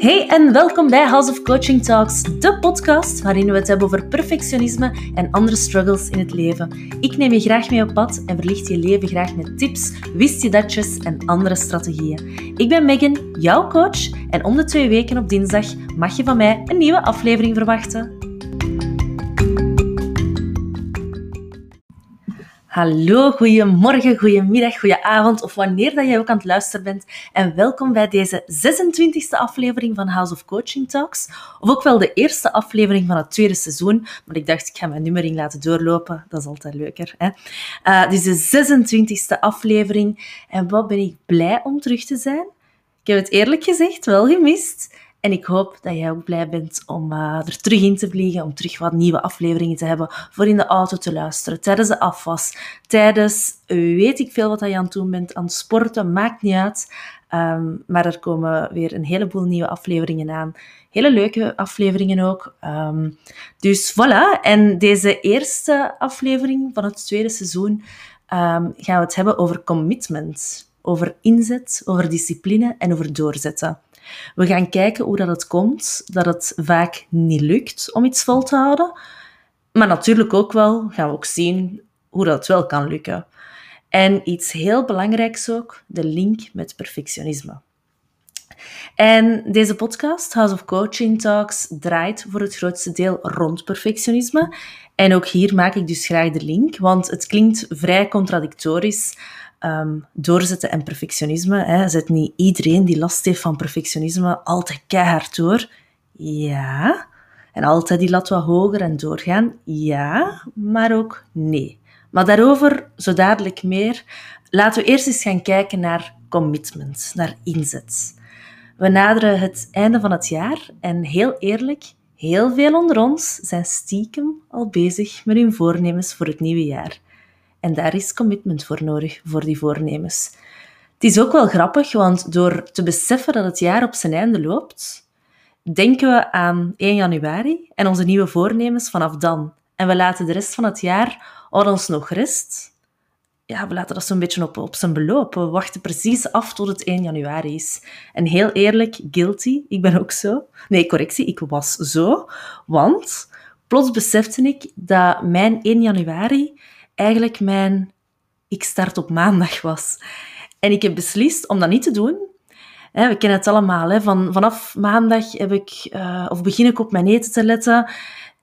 Hey en welkom bij House of Coaching Talks, de podcast waarin we het hebben over perfectionisme en andere struggles in het leven. Ik neem je graag mee op pad en verlicht je leven graag met tips, wist je datjes en andere strategieën. Ik ben Megan, jouw coach, en om de twee weken op dinsdag mag je van mij een nieuwe aflevering verwachten. Hallo, goedemorgen, goedemiddag, goedenavond of wanneer dat jij ook aan het luisteren bent. En welkom bij deze 26e aflevering van House of Coaching Talks. Of ook wel de eerste aflevering van het tweede seizoen. Maar ik dacht, ik ga mijn nummering laten doorlopen. Dat is altijd leuker. Hè? Is de 26e aflevering. En wat ben ik blij om terug te zijn. Ik heb het eerlijk gezegd wel gemist. En ik hoop dat jij ook blij bent om uh, er terug in te vliegen, om terug wat nieuwe afleveringen te hebben voor in de auto te luisteren, tijdens de afwas, tijdens weet ik veel wat je aan het doen bent, aan het sporten, maakt niet uit. Um, maar er komen weer een heleboel nieuwe afleveringen aan. Hele leuke afleveringen ook. Um, dus voilà. En deze eerste aflevering van het tweede seizoen um, gaan we het hebben over commitment. Over inzet, over discipline en over doorzetten. We gaan kijken hoe dat het komt dat het vaak niet lukt om iets vol te houden. Maar natuurlijk ook wel gaan we ook zien hoe dat wel kan lukken. En iets heel belangrijks ook, de link met perfectionisme. En deze podcast, House of Coaching Talks, draait voor het grootste deel rond perfectionisme. En ook hier maak ik dus graag de link, want het klinkt vrij contradictorisch um, doorzetten en perfectionisme. Hè. Zet niet iedereen die last heeft van perfectionisme altijd keihard door? Ja. En altijd die lat wat hoger en doorgaan? Ja, maar ook nee. Maar daarover zo dadelijk meer. Laten we eerst eens gaan kijken naar commitment, naar inzet. We naderen het einde van het jaar en heel eerlijk, heel veel onder ons zijn stiekem al bezig met hun voornemens voor het nieuwe jaar. En daar is commitment voor nodig, voor die voornemens. Het is ook wel grappig, want door te beseffen dat het jaar op zijn einde loopt, denken we aan 1 januari en onze nieuwe voornemens vanaf dan. En we laten de rest van het jaar, wat ons nog rest, ja, we laten dat zo'n beetje op, op zijn beloop. We wachten precies af tot het 1 januari is. En heel eerlijk, guilty, ik ben ook zo. Nee, correctie, ik was zo. Want plots besefte ik dat mijn 1 januari eigenlijk mijn ik start op maandag was. En ik heb beslist om dat niet te doen. we kennen het allemaal. Van, vanaf maandag heb ik, uh, of begin ik op mijn eten te letten.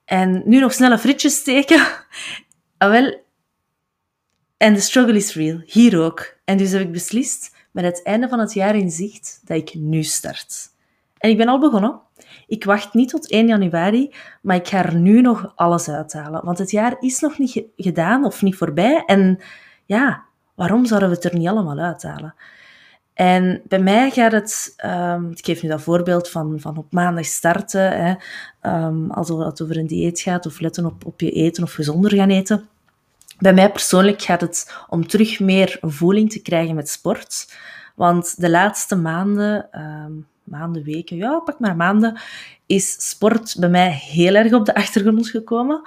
En nu nog snelle frietjes steken. ah, wel. En de struggle is real. Hier ook. En dus heb ik beslist, met het einde van het jaar in zicht, dat ik nu start. En ik ben al begonnen. Ik wacht niet tot 1 januari, maar ik ga er nu nog alles uithalen. Want het jaar is nog niet gedaan of niet voorbij. En ja, waarom zouden we het er niet allemaal uithalen? En bij mij gaat het, um, ik geef nu dat voorbeeld van, van op maandag starten, hè, um, als het over een dieet gaat, of letten op, op je eten of gezonder gaan eten. Bij mij persoonlijk gaat het om terug meer voeling te krijgen met sport. Want de laatste maanden, um, maanden, weken, ja, pak maar maanden, is sport bij mij heel erg op de achtergrond gekomen.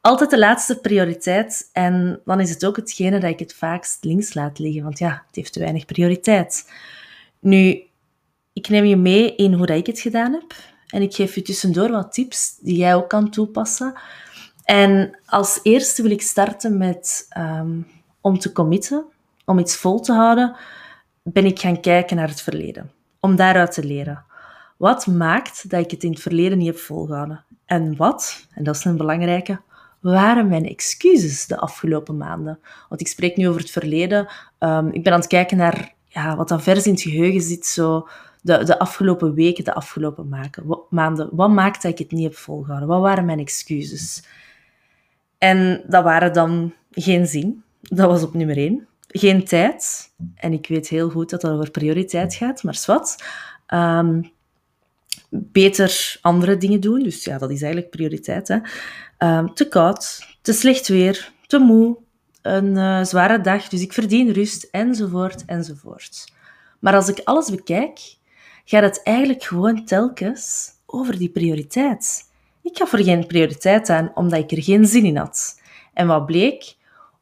Altijd de laatste prioriteit. En dan is het ook hetgene dat ik het vaakst links laat liggen. Want ja, het heeft te weinig prioriteit. Nu, ik neem je mee in hoe dat ik het gedaan heb. En ik geef je tussendoor wat tips die jij ook kan toepassen. En als eerste wil ik starten met um, om te committen, om iets vol te houden, ben ik gaan kijken naar het verleden om daaruit te leren. Wat maakt dat ik het in het verleden niet heb volgehouden? En wat, en dat is een belangrijke, waren mijn excuses de afgelopen maanden? Want ik spreek nu over het verleden. Um, ik ben aan het kijken naar ja, wat dan vers in het geheugen zit, zo de, de afgelopen weken, de afgelopen maanden. Wat maakt dat ik het niet heb volgehouden? Wat waren mijn excuses? En dat waren dan geen zin. Dat was op nummer één geen tijd. En ik weet heel goed dat dat over prioriteit gaat, maar zwart. Um, beter andere dingen doen. Dus ja, dat is eigenlijk prioriteit. Hè. Um, te koud, te slecht weer, te moe, een uh, zware dag, dus ik verdien rust, enzovoort, enzovoort. Maar als ik alles bekijk, gaat het eigenlijk gewoon telkens over die prioriteit. Ik gaf er geen prioriteit aan, omdat ik er geen zin in had. En wat bleek?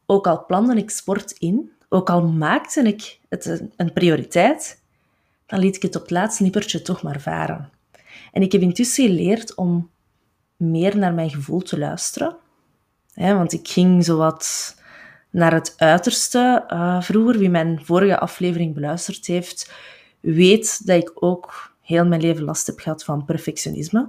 Ook al plande ik sport in, ook al maakte ik het een prioriteit, dan liet ik het op het laatste nippertje toch maar varen. En ik heb intussen geleerd om meer naar mijn gevoel te luisteren. want ik ging zowat naar het uiterste. Uh, vroeger, wie mijn vorige aflevering beluisterd heeft, weet dat ik ook heel mijn leven last heb gehad van perfectionisme.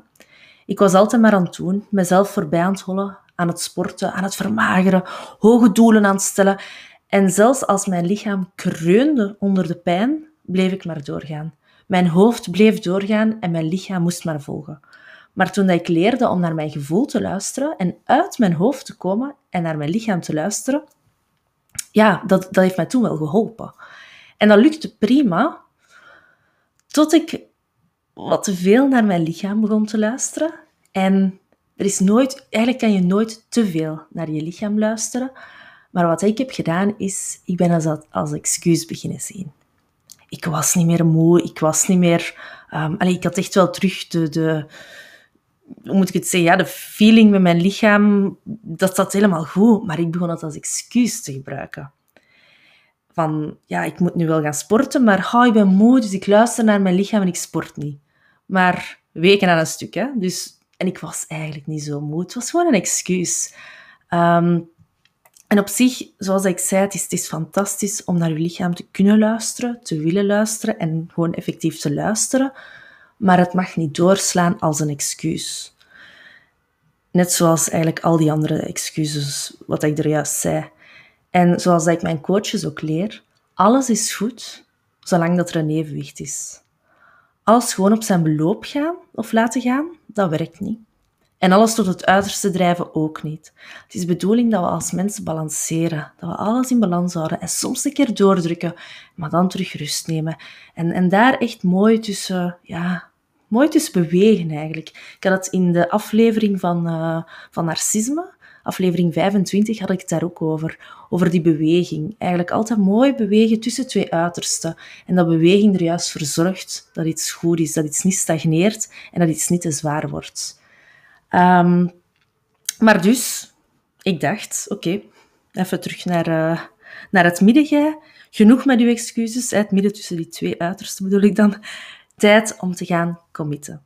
Ik was altijd maar aan het doen, mezelf voorbij aan het hollen, aan het sporten, aan het vermageren, hoge doelen aan het stellen. En zelfs als mijn lichaam kreunde onder de pijn, bleef ik maar doorgaan. Mijn hoofd bleef doorgaan en mijn lichaam moest maar volgen. Maar toen ik leerde om naar mijn gevoel te luisteren en uit mijn hoofd te komen en naar mijn lichaam te luisteren, ja, dat, dat heeft mij toen wel geholpen. En dat lukte prima, tot ik wat te veel naar mijn lichaam begon te luisteren. En er is nooit, eigenlijk kan je nooit te veel naar je lichaam luisteren. Maar wat ik heb gedaan is, ik ben als, als excuus beginnen zien. Ik was niet meer moe, ik was niet meer... Um, ik had echt wel terug de, de, hoe moet ik het zeggen, ja, de feeling met mijn lichaam, dat zat helemaal goed. Maar ik begon het als excuus te gebruiken. Van, ja, ik moet nu wel gaan sporten, maar oh, ik ben moe, dus ik luister naar mijn lichaam en ik sport niet. Maar weken aan een stuk, hè. Dus, en ik was eigenlijk niet zo moe. Het was gewoon een excuus. Ehm, en op zich, zoals ik zei, het is, het is fantastisch om naar je lichaam te kunnen luisteren, te willen luisteren en gewoon effectief te luisteren maar het mag niet doorslaan als een excuus. Net zoals eigenlijk al die andere excuses, wat ik er juist zei. En zoals ik mijn coaches ook leer, alles is goed, zolang dat er een evenwicht is. Alles gewoon op zijn beloop gaan of laten gaan, dat werkt niet. En alles tot het uiterste drijven ook niet. Het is de bedoeling dat we als mensen balanceren, dat we alles in balans houden en soms een keer doordrukken, maar dan terug rust nemen. En, en daar echt mooi tussen, ja, mooi tussen bewegen eigenlijk. Ik had het in de aflevering van, uh, van Narcisme, aflevering 25, had ik het daar ook over. Over die beweging. Eigenlijk altijd mooi bewegen tussen twee uitersten. En dat beweging er juist voor zorgt dat iets goed is, dat iets niet stagneert en dat iets niet te zwaar wordt. Um, maar dus, ik dacht, oké, even terug naar, uh, naar het midden. Genoeg met uw excuses. Het midden tussen die twee uitersten bedoel ik dan. Tijd om te gaan committen.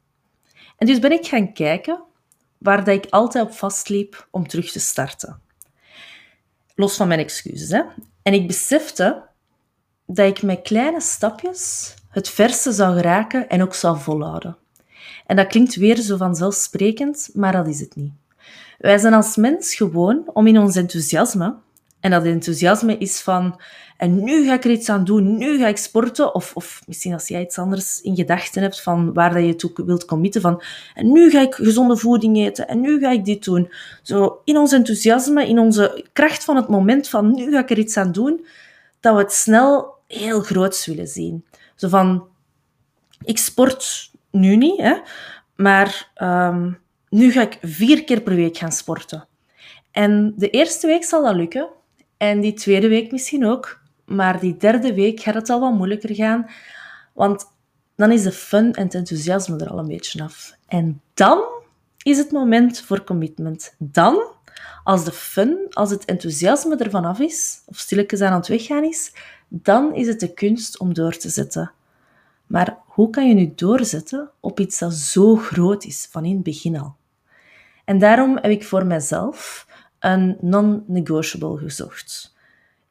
En dus ben ik gaan kijken waar dat ik altijd op vastliep om terug te starten. Los van mijn excuses. Hè? En ik besefte dat ik met kleine stapjes het verste zou geraken en ook zou volhouden. En dat klinkt weer zo vanzelfsprekend, maar dat is het niet. Wij zijn als mens gewoon om in ons enthousiasme, en dat enthousiasme is van, en nu ga ik er iets aan doen, nu ga ik sporten, of, of misschien als jij iets anders in gedachten hebt van waar dat je toe wilt committen, van, en nu ga ik gezonde voeding eten, en nu ga ik dit doen. Zo in ons enthousiasme, in onze kracht van het moment van, nu ga ik er iets aan doen, dat we het snel heel groots willen zien. Zo van, ik sport nu niet, hè, maar um, nu ga ik vier keer per week gaan sporten. En de eerste week zal dat lukken. En die tweede week misschien ook. Maar die derde week gaat het al wat moeilijker gaan. Want dan is de fun en het enthousiasme er al een beetje af. En dan is het moment voor commitment. Dan, als de fun, als het enthousiasme ervan af is, of stilletjes aan het weggaan is, dan is het de kunst om door te zetten. Maar hoe kan je nu doorzetten op iets dat zo groot is, van in het begin al? En daarom heb ik voor mezelf een non-negotiable gezocht.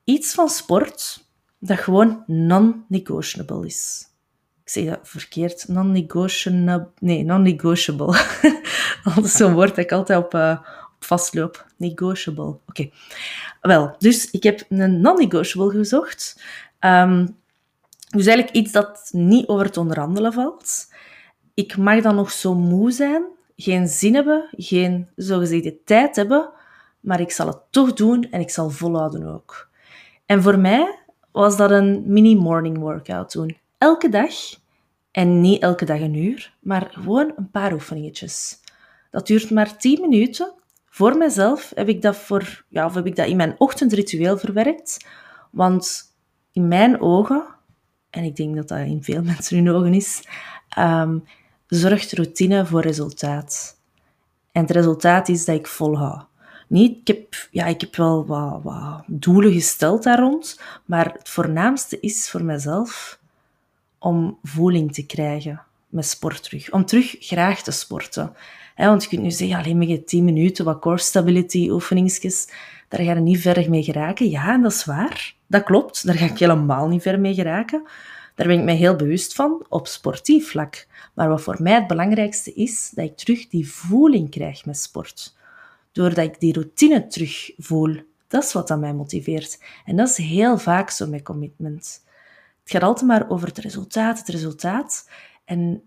Iets van sport dat gewoon non-negotiable is. Ik zeg dat verkeerd. Non-negotiable. Nee, non-negotiable. dat is zo'n woord dat ik altijd op, uh, op vastloop. Negotiable. Oké. Wel, dus ik heb een non-negotiable gezocht. Um, dus eigenlijk iets dat niet over te onderhandelen valt. Ik mag dan nog zo moe zijn, geen zin hebben, geen zogezegde tijd hebben, maar ik zal het toch doen en ik zal volhouden ook. En voor mij was dat een mini morning workout doen. Elke dag, en niet elke dag een uur, maar gewoon een paar oefeningetjes. Dat duurt maar 10 minuten. Voor mezelf heb ik dat, voor, ja, heb ik dat in mijn ochtendritueel verwerkt. Want in mijn ogen en ik denk dat dat in veel mensen hun ogen is, um, zorgt routine voor resultaat. En het resultaat is dat ik volhoud. Niet, ik, heb, ja, ik heb wel wat, wat doelen gesteld daar rond, maar het voornaamste is voor mezelf om voeling te krijgen met sport terug. Om terug graag te sporten. want je kunt nu zeggen, alleen met 10 minuten, wat core stability oefeningsjes, daar ga je niet ver mee geraken. Ja, en dat is waar. Dat klopt, daar ga ik helemaal niet ver mee geraken. Daar ben ik mij heel bewust van, op sportief vlak. Maar wat voor mij het belangrijkste is, dat ik terug die voeling krijg met sport. Doordat ik die routine terug voel. Dat is wat dat mij motiveert. En dat is heel vaak zo met commitment. Het gaat altijd maar over het resultaat, het resultaat. En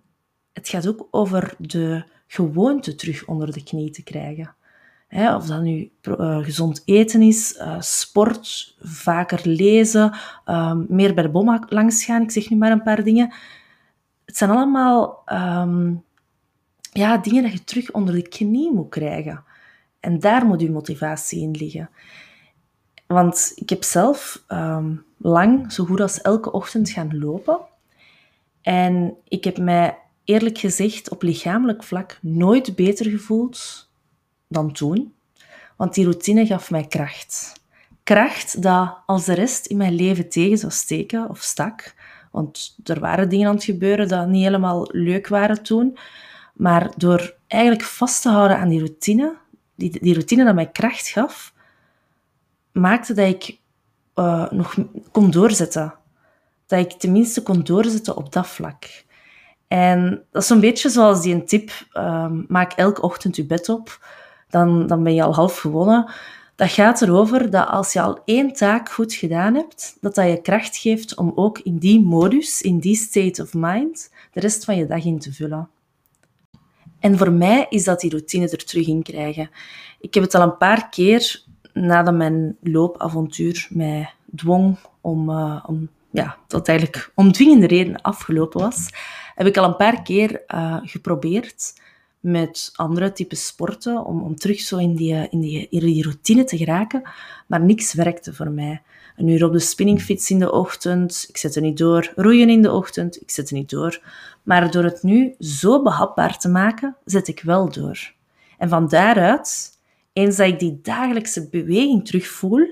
het gaat ook over de gewoonte terug onder de knie te krijgen. Of dat nu uh, gezond eten is, uh, sport, vaker lezen, uh, meer bij de bom langs gaan, ik zeg nu maar een paar dingen. Het zijn allemaal um, ja, dingen dat je terug onder de knie moet krijgen. En daar moet je motivatie in liggen. Want ik heb zelf um, lang, zo goed als elke ochtend gaan lopen. En ik heb mij eerlijk gezegd op lichamelijk vlak nooit beter gevoeld dan toen. Want die routine gaf mij kracht. Kracht dat als de rest in mijn leven tegen zou steken of stak. Want er waren dingen aan het gebeuren dat niet helemaal leuk waren toen. Maar door eigenlijk vast te houden aan die routine, die, die routine dat mij kracht gaf, maakte dat ik uh, nog kon doorzetten. Dat ik tenminste kon doorzetten op dat vlak. En dat is zo'n beetje zoals die een tip, um, maak elke ochtend je bed op, dan, dan ben je al half gewonnen. Dat gaat erover dat als je al één taak goed gedaan hebt, dat dat je kracht geeft om ook in die modus, in die state of mind, de rest van je dag in te vullen. En voor mij is dat die routine er terug in krijgen. Ik heb het al een paar keer nadat mijn loopavontuur mij dwong om, uh, om ja, dat eigenlijk om dwingende reden afgelopen was, heb ik al een paar keer uh, geprobeerd met andere typen sporten om, om terug zo in die, in, die, in die routine te geraken, maar niks werkte voor mij. Een uur op de spinningfiets in de ochtend, ik zette niet door. Roeien in de ochtend, ik zette niet door. Maar door het nu zo behapbaar te maken, zet ik wel door. En van daaruit eens dat ik die dagelijkse beweging terugvoel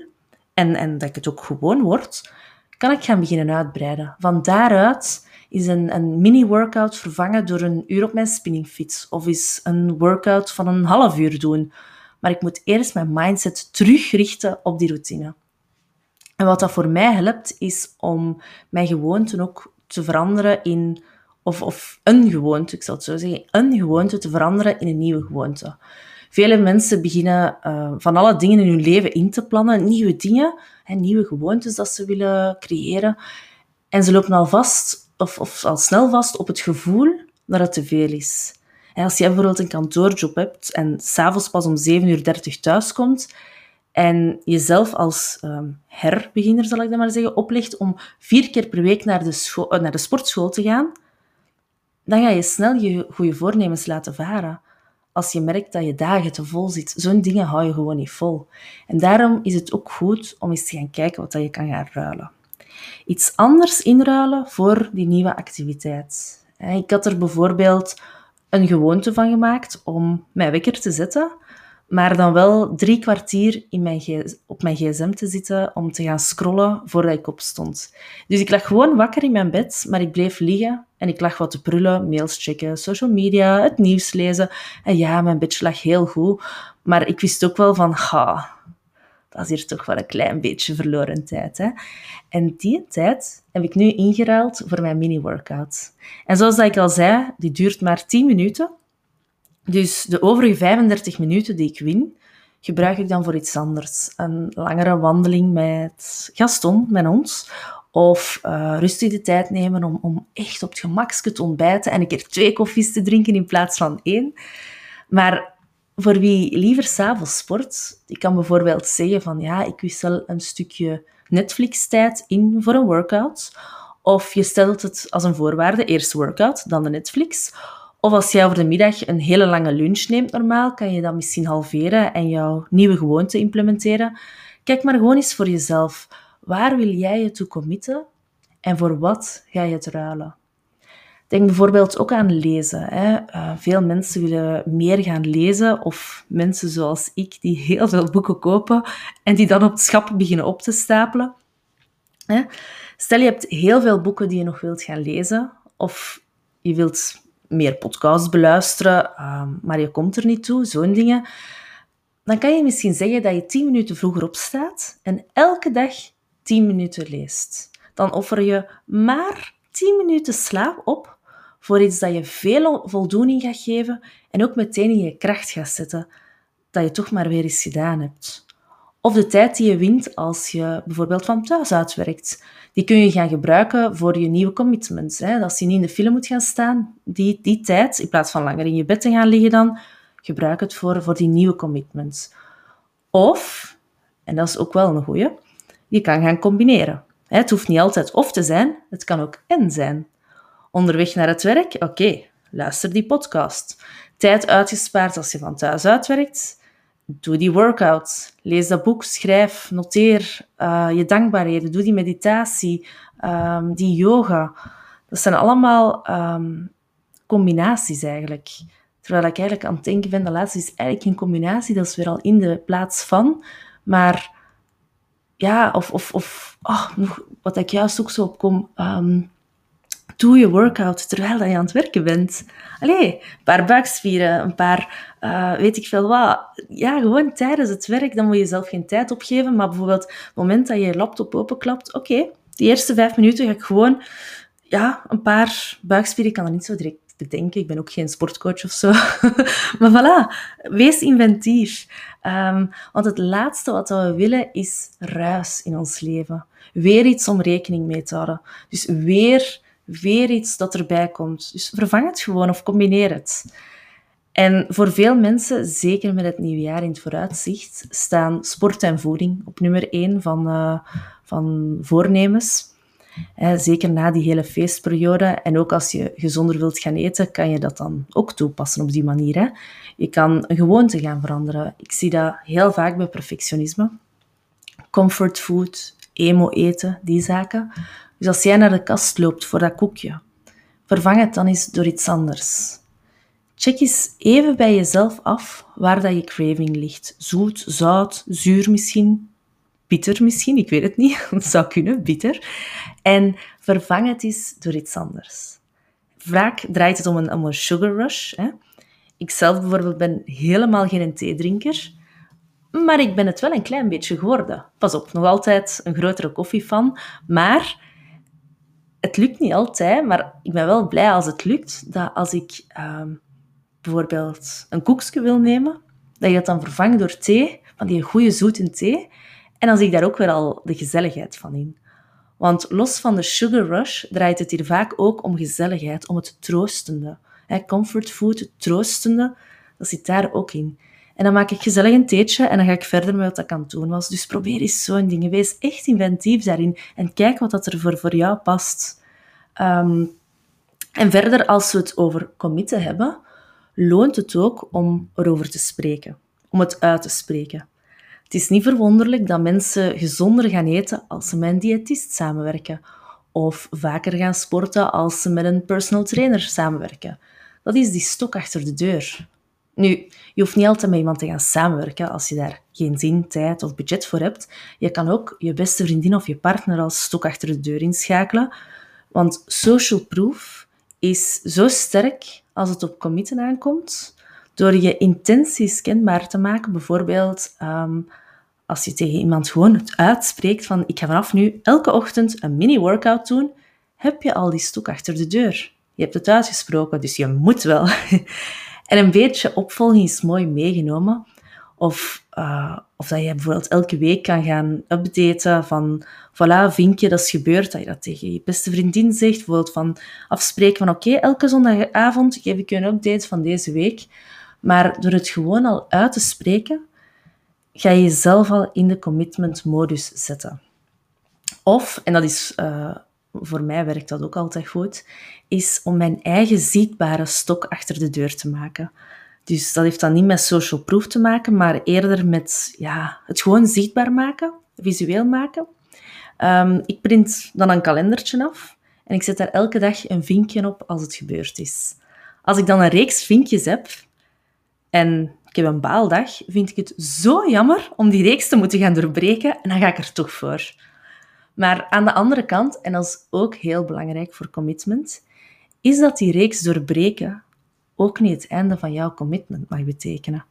en, en dat ik het ook gewoon word, kan ik gaan beginnen uitbreiden. Van daaruit is een, een mini-workout vervangen door een uur op mijn spinningfiets of is een workout van een half uur doen. Maar ik moet eerst mijn mindset terugrichten op die routine. En wat dat voor mij helpt, is om mijn gewoonten ook te veranderen in, of, of een gewoonte, ik zal het zo zeggen, een gewoonte te veranderen in een nieuwe gewoonte. Vele mensen beginnen uh, van alle dingen in hun leven in te plannen, nieuwe dingen, nieuwe gewoontes dat ze willen creëren. En ze lopen al vast, of, of al snel vast, op het gevoel dat het te veel is. als jij bijvoorbeeld een kantoorjob hebt en s'avonds pas om 7.30 uur thuis komt en jezelf als um, herbeginner, zal ik dat maar zeggen, oplegt om vier keer per week naar de, school, naar de sportschool te gaan, dan ga je snel je goede voornemens laten varen als je merkt dat je dagen te vol zit. Zo'n dingen hou je gewoon niet vol. En daarom is het ook goed om eens te gaan kijken wat je kan gaan ruilen. Iets anders inruilen voor die nieuwe activiteit. Ik had er bijvoorbeeld een gewoonte van gemaakt om mijn wekker te zetten maar dan wel drie kwartier in mijn op mijn gsm te zitten om te gaan scrollen voordat ik opstond. Dus ik lag gewoon wakker in mijn bed, maar ik bleef liggen en ik lag wat te prullen, mails checken, social media, het nieuws lezen. En ja, mijn bedje lag heel goed, maar ik wist ook wel van, ha, dat is hier toch wel een klein beetje verloren tijd. Hè? En die tijd heb ik nu ingeruild voor mijn mini-workout. En zoals ik al zei, die duurt maar 10 minuten. Dus de overige 35 minuten die ik win, gebruik ik dan voor iets anders. Een langere wandeling met Gaston, met ons. Of uh, rustig de tijd nemen om, om echt op het gemakske te ontbijten en een keer twee koffies te drinken in plaats van één. Maar voor wie liever s'avonds sport, die kan bijvoorbeeld zeggen van ja, ik wissel een stukje Netflix-tijd in voor een workout. Of je stelt het als een voorwaarde, eerst workout, dan de Netflix. Of als jij over de middag een hele lange lunch neemt normaal, kan je dat misschien halveren en jouw nieuwe gewoonte implementeren. Kijk maar gewoon eens voor jezelf. Waar wil jij je toe committen en voor wat ga je het ruilen? Denk bijvoorbeeld ook aan lezen. Hè. Uh, veel mensen willen meer gaan lezen, of mensen zoals ik die heel veel boeken kopen en die dan op het schap beginnen op te stapelen. Hè. Stel je hebt heel veel boeken die je nog wilt gaan lezen, of je wilt meer podcasts beluisteren, ehm, maar je komt er niet toe, zo'n dingen. Dan kan je misschien zeggen dat je 10 minuten vroeger opstaat en elke dag 10 minuten leest. Dan offer je maar 10 minuten slaap op voor iets dat je veel voldoening gaat geven en ook meteen in je kracht gaat zetten, dat je toch maar weer eens gedaan hebt. Of de tijd die je wint als je bijvoorbeeld van thuis uitwerkt. Die kun je gaan gebruiken voor je nieuwe commitments. Hè. Als je niet in de film moet gaan staan, die, die tijd, in plaats van langer in je bed te gaan liggen dan, gebruik het voor, voor die nieuwe commitments. Of, en dat is ook wel een goeie, je kan gaan combineren. Het hoeft niet altijd of te zijn, het kan ook en zijn. Onderweg naar het werk, oké, luister die podcast. Tijd uitgespaard als je van thuis uitwerkt, doe die workout. Lees dat boek, schrijf, noteer uh, je dankbaarheden, doe die meditatie, um, die yoga. Dat zijn allemaal um, combinaties eigenlijk. Terwijl ik eigenlijk aan het denken ben, de laatste is eigenlijk geen combinatie, dat is weer al in de plaats van. Maar ja, of, of, of oh, wat ik juist ook zo opkom, um, doe je workout terwijl je aan het werken bent. Allee, een paar buikspieren, een paar, uh, weet ik veel wat. Ja, gewoon tijdens het werk, dan moet je zelf geen tijd opgeven. Maar bijvoorbeeld, het moment dat je je laptop openklapt, oké, okay, die eerste vijf minuten ga ik gewoon, ja, een paar buikspieren, ik kan er niet zo direct bedenken. Ik ben ook geen sportcoach of zo. maar voilà, wees inventief. Um, want het laatste wat we willen is ruis in ons leven. Weer iets om rekening mee te houden. Dus weer weer iets dat erbij komt. Dus vervang het gewoon of combineer het. En voor veel mensen, zeker met het nieuwe jaar in het vooruitzicht, staan sport en voeding op nummer één van, uh, van voornemens. zeker na die hele feestperiode. En ook als je gezonder wilt gaan eten, kan je dat dan ook toepassen op die manier. Hè. Je kan een gewoonte gaan veranderen. Ik zie dat heel vaak bij perfectionisme. Comfort food, emo eten, die zaken. Dus als jij naar de kast loopt voor dat koekje, vervang het dan eens door iets anders. Check eens even bij jezelf af waar dat je craving ligt. Zoet, zout, zuur misschien, bitter misschien, ik weet het niet. Het zou kunnen, bitter. En vervang het eens door iets anders. Vaak draait het om een, om een sugar rush. Hè. Ik zelf bijvoorbeeld ben helemaal geen theedrinker, maar ik ben het wel een klein beetje geworden. Pas op, nog altijd een grotere koffiefan, maar het lukt niet altijd, maar ik ben wel blij als het lukt, dat als ik uh, bijvoorbeeld een koekje wil nemen, dat je dat dan vervangt door thee, van die goede zoete thee. En dan zie ik daar ook weer al de gezelligheid van in. Want los van de sugar rush draait het hier vaak ook om gezelligheid, om het troostende. comfort food, het troostende, dat zit daar ook in. En dan maak ik gezellig een theetje en dan ga ik verder met wat ik het doen was. Dus probeer eens zo'n dingen. Wees echt inventief daarin en kijk wat dat er voor, voor jou past. Um, en verder, als we het over committen hebben, loont het ook om erover te spreken, om het uit te spreken. Het is niet verwonderlijk dat mensen gezonder gaan eten als ze met een diëtist samenwerken, of vaker gaan sporten als ze met een personal trainer samenwerken. Dat is die stok achter de deur. Nu, je hoeft niet altijd met iemand te gaan samenwerken als je daar geen zin, tijd of budget voor hebt. Je kan ook je beste vriendin of je partner als stok achter de deur inschakelen. Want social proof is zo sterk als het op committen aankomt, door je intenties kenbaar te maken. Bijvoorbeeld um, als je tegen iemand gewoon het uitspreekt van ik ga vanaf nu elke ochtend een mini-workout doen, heb je al die stok achter de deur. Je hebt het uitgesproken, dus je moet wel. En een beetje opvolging is mooi meegenomen. Of, uh, of dat je bijvoorbeeld elke week kan gaan updaten van, voilà, vinkje, dat is gebeurd. Dat je dat tegen je beste vriendin zegt. Bijvoorbeeld van afspreken van, oké, elke zondagavond geef ik je een update van deze week. Maar door het gewoon al uit te spreken, ga je jezelf al in de commitment modus zetten. Of, en dat is uh, voor mij werkt dat ook altijd goed, is om mijn eigen zichtbare stok achter de deur te maken. Dus dat heeft dan niet met social proof te maken, maar eerder met ja, het gewoon zichtbaar maken, visueel maken. Um, ik print dan een kalendertje af en ik zet daar elke dag een vinkje op als het gebeurd is. Als ik dan een reeks vinkjes heb en ik heb een baaldag, vind ik het zo jammer om die reeks te moeten gaan doorbreken en dan ga ik er toch voor. Maar aan de andere kant, en dat is ook heel belangrijk voor commitment, is dat die reeks doorbreken ook niet het einde van jouw commitment mag betekenen.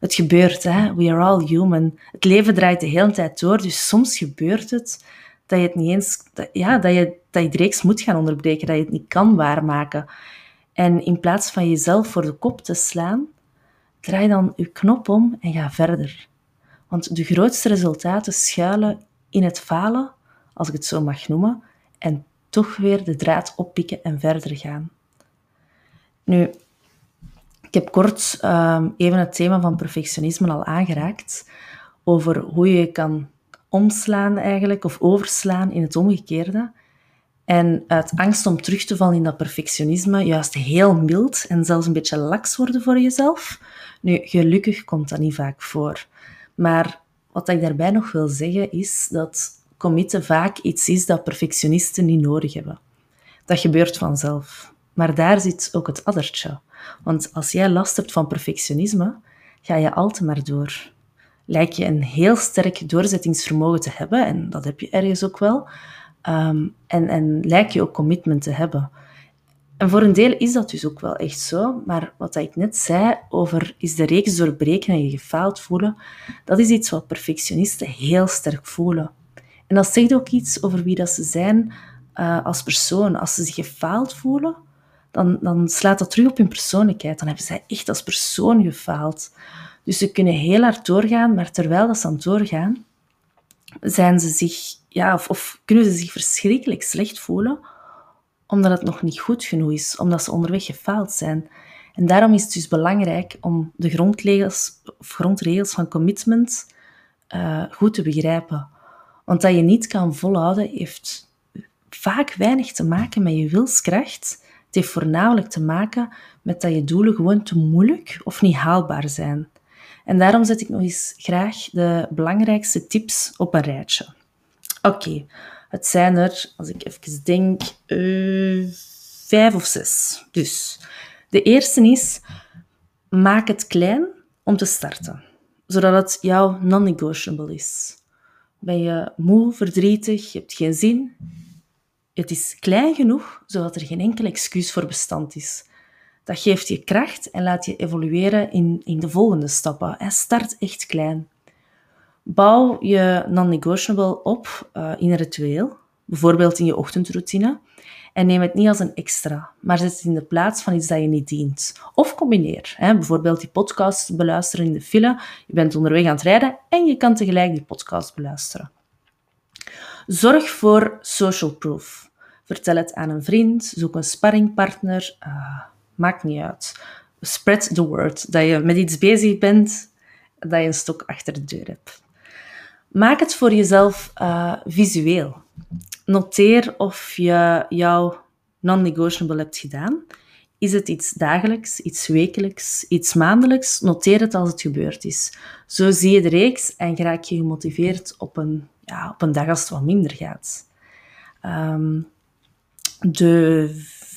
Het gebeurt, hè? we are all human. Het leven draait de hele tijd door, dus soms gebeurt het dat je het niet eens, ja, dat je, dat je reeks moet gaan onderbreken, dat je het niet kan waarmaken. En in plaats van jezelf voor de kop te slaan, draai dan je knop om en ga verder. Want de grootste resultaten schuilen in het falen, als ik het zo mag noemen, en toch weer de draad oppikken en verder gaan. Nu, ik heb kort ehm, even het thema van perfectionisme al aangeraakt, over hoe je kan omslaan eigenlijk, of overslaan in het omgekeerde. En uit angst om terug te vallen in dat perfectionisme, juist heel mild en zelfs een beetje laks worden voor jezelf. Nu, gelukkig komt dat niet vaak voor. Maar wat ik daarbij nog wil zeggen is dat committen vaak iets is dat perfectionisten niet nodig hebben. Dat gebeurt vanzelf. Maar daar zit ook het addertje. Want als jij last hebt van perfectionisme, ga je altijd maar door. Lijk je een heel sterk doorzettingsvermogen te hebben, en dat heb je ergens ook wel, um, en, en lijk je ook commitment te hebben. En voor een deel is dat dus ook wel echt zo, maar wat ik net zei over is de reeks doorbreken en je gefaald voelen, dat is iets wat perfectionisten heel sterk voelen. En dat zegt ook iets over wie dat ze zijn uh, als persoon. Als ze zich gefaald voelen, dan, dan slaat dat terug op hun persoonlijkheid. Dan hebben zij echt als persoon gefaald. Dus ze kunnen heel hard doorgaan, maar terwijl dat ze aan doorgaan, zijn ze zich, ja, of, of kunnen ze zich verschrikkelijk slecht voelen, omdat het nog niet goed genoeg is, omdat ze onderweg gefaald zijn. En daarom is het dus belangrijk om de grondregels, of grondregels van commitment uh, goed te begrijpen. Want dat je niet kan volhouden, heeft vaak weinig te maken met je wilskracht. Het heeft voornamelijk te maken met dat je doelen gewoon te moeilijk of niet haalbaar zijn. En daarom zet ik nog eens graag de belangrijkste tips op een rijtje. Oké, het zijn er, als ik even denk, uh, vijf of zes. Dus de eerste is, maak het klein om te starten, zodat het jouw non-negotiable is. Ben je moe, verdrietig, je hebt geen zin? Het is klein genoeg, zodat er geen enkel excuus voor bestand is. Dat geeft je kracht en laat je evolueren in, in de volgende stappen. En start echt klein. Bouw je non-negotiable op uh, in een ritueel, bijvoorbeeld in je ochtendroutine. En neem het niet als een extra, maar zet het in de plaats van iets dat je niet dient. Of combineer. Hè? Bijvoorbeeld die podcast beluisteren in de file. Je bent onderweg aan het rijden en je kan tegelijk die podcast beluisteren. Zorg voor social proof. Vertel het aan een vriend, zoek een sparringpartner. Uh, maakt niet uit. Spread the word. Dat je met iets bezig bent, dat je een stok achter de deur hebt. Maak het voor jezelf uh, visueel. Noteer of je jouw non-negotiable hebt gedaan. Is het iets dagelijks, iets wekelijks, iets maandelijks? Noteer het als het gebeurd is. Zo zie je de reeks en raak je gemotiveerd op een, ja, op een dag als het wat minder gaat. Um, de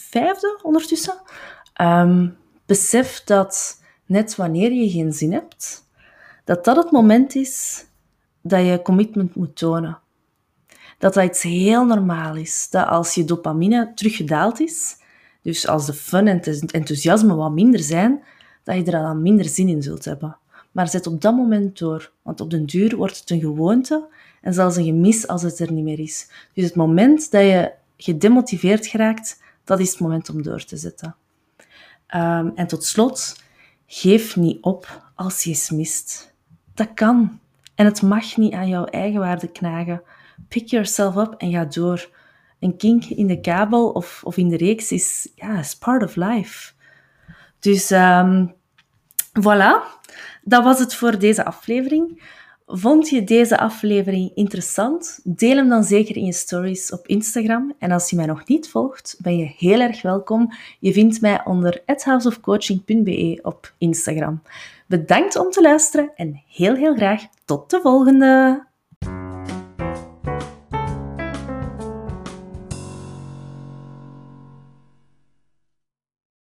vijfde ondertussen. Um, besef dat net wanneer je geen zin hebt, dat dat het moment is dat je commitment moet tonen. Dat dat iets heel normaal is. Dat als je dopamine teruggedaald is, dus als de fun en het enthousiasme wat minder zijn, dat je er dan minder zin in zult hebben. Maar zet op dat moment door, want op den duur wordt het een gewoonte en zelfs een gemis als het er niet meer is. Dus het moment dat je gedemotiveerd geraakt, dat is het moment om door te zetten. Um, en tot slot, geef niet op als je eens mist. Dat kan. En het mag niet aan jouw eigenwaarde knagen. Pick yourself up en ga door. Een kink in de kabel of, of in de reeks is, ja, is part of life. Dus um, voilà, dat was het voor deze aflevering. Vond je deze aflevering interessant? Deel hem dan zeker in je stories op Instagram. En als je mij nog niet volgt, ben je heel erg welkom. Je vindt mij onder houseofcoaching.be op Instagram. Bedankt om te luisteren en heel heel graag tot de volgende!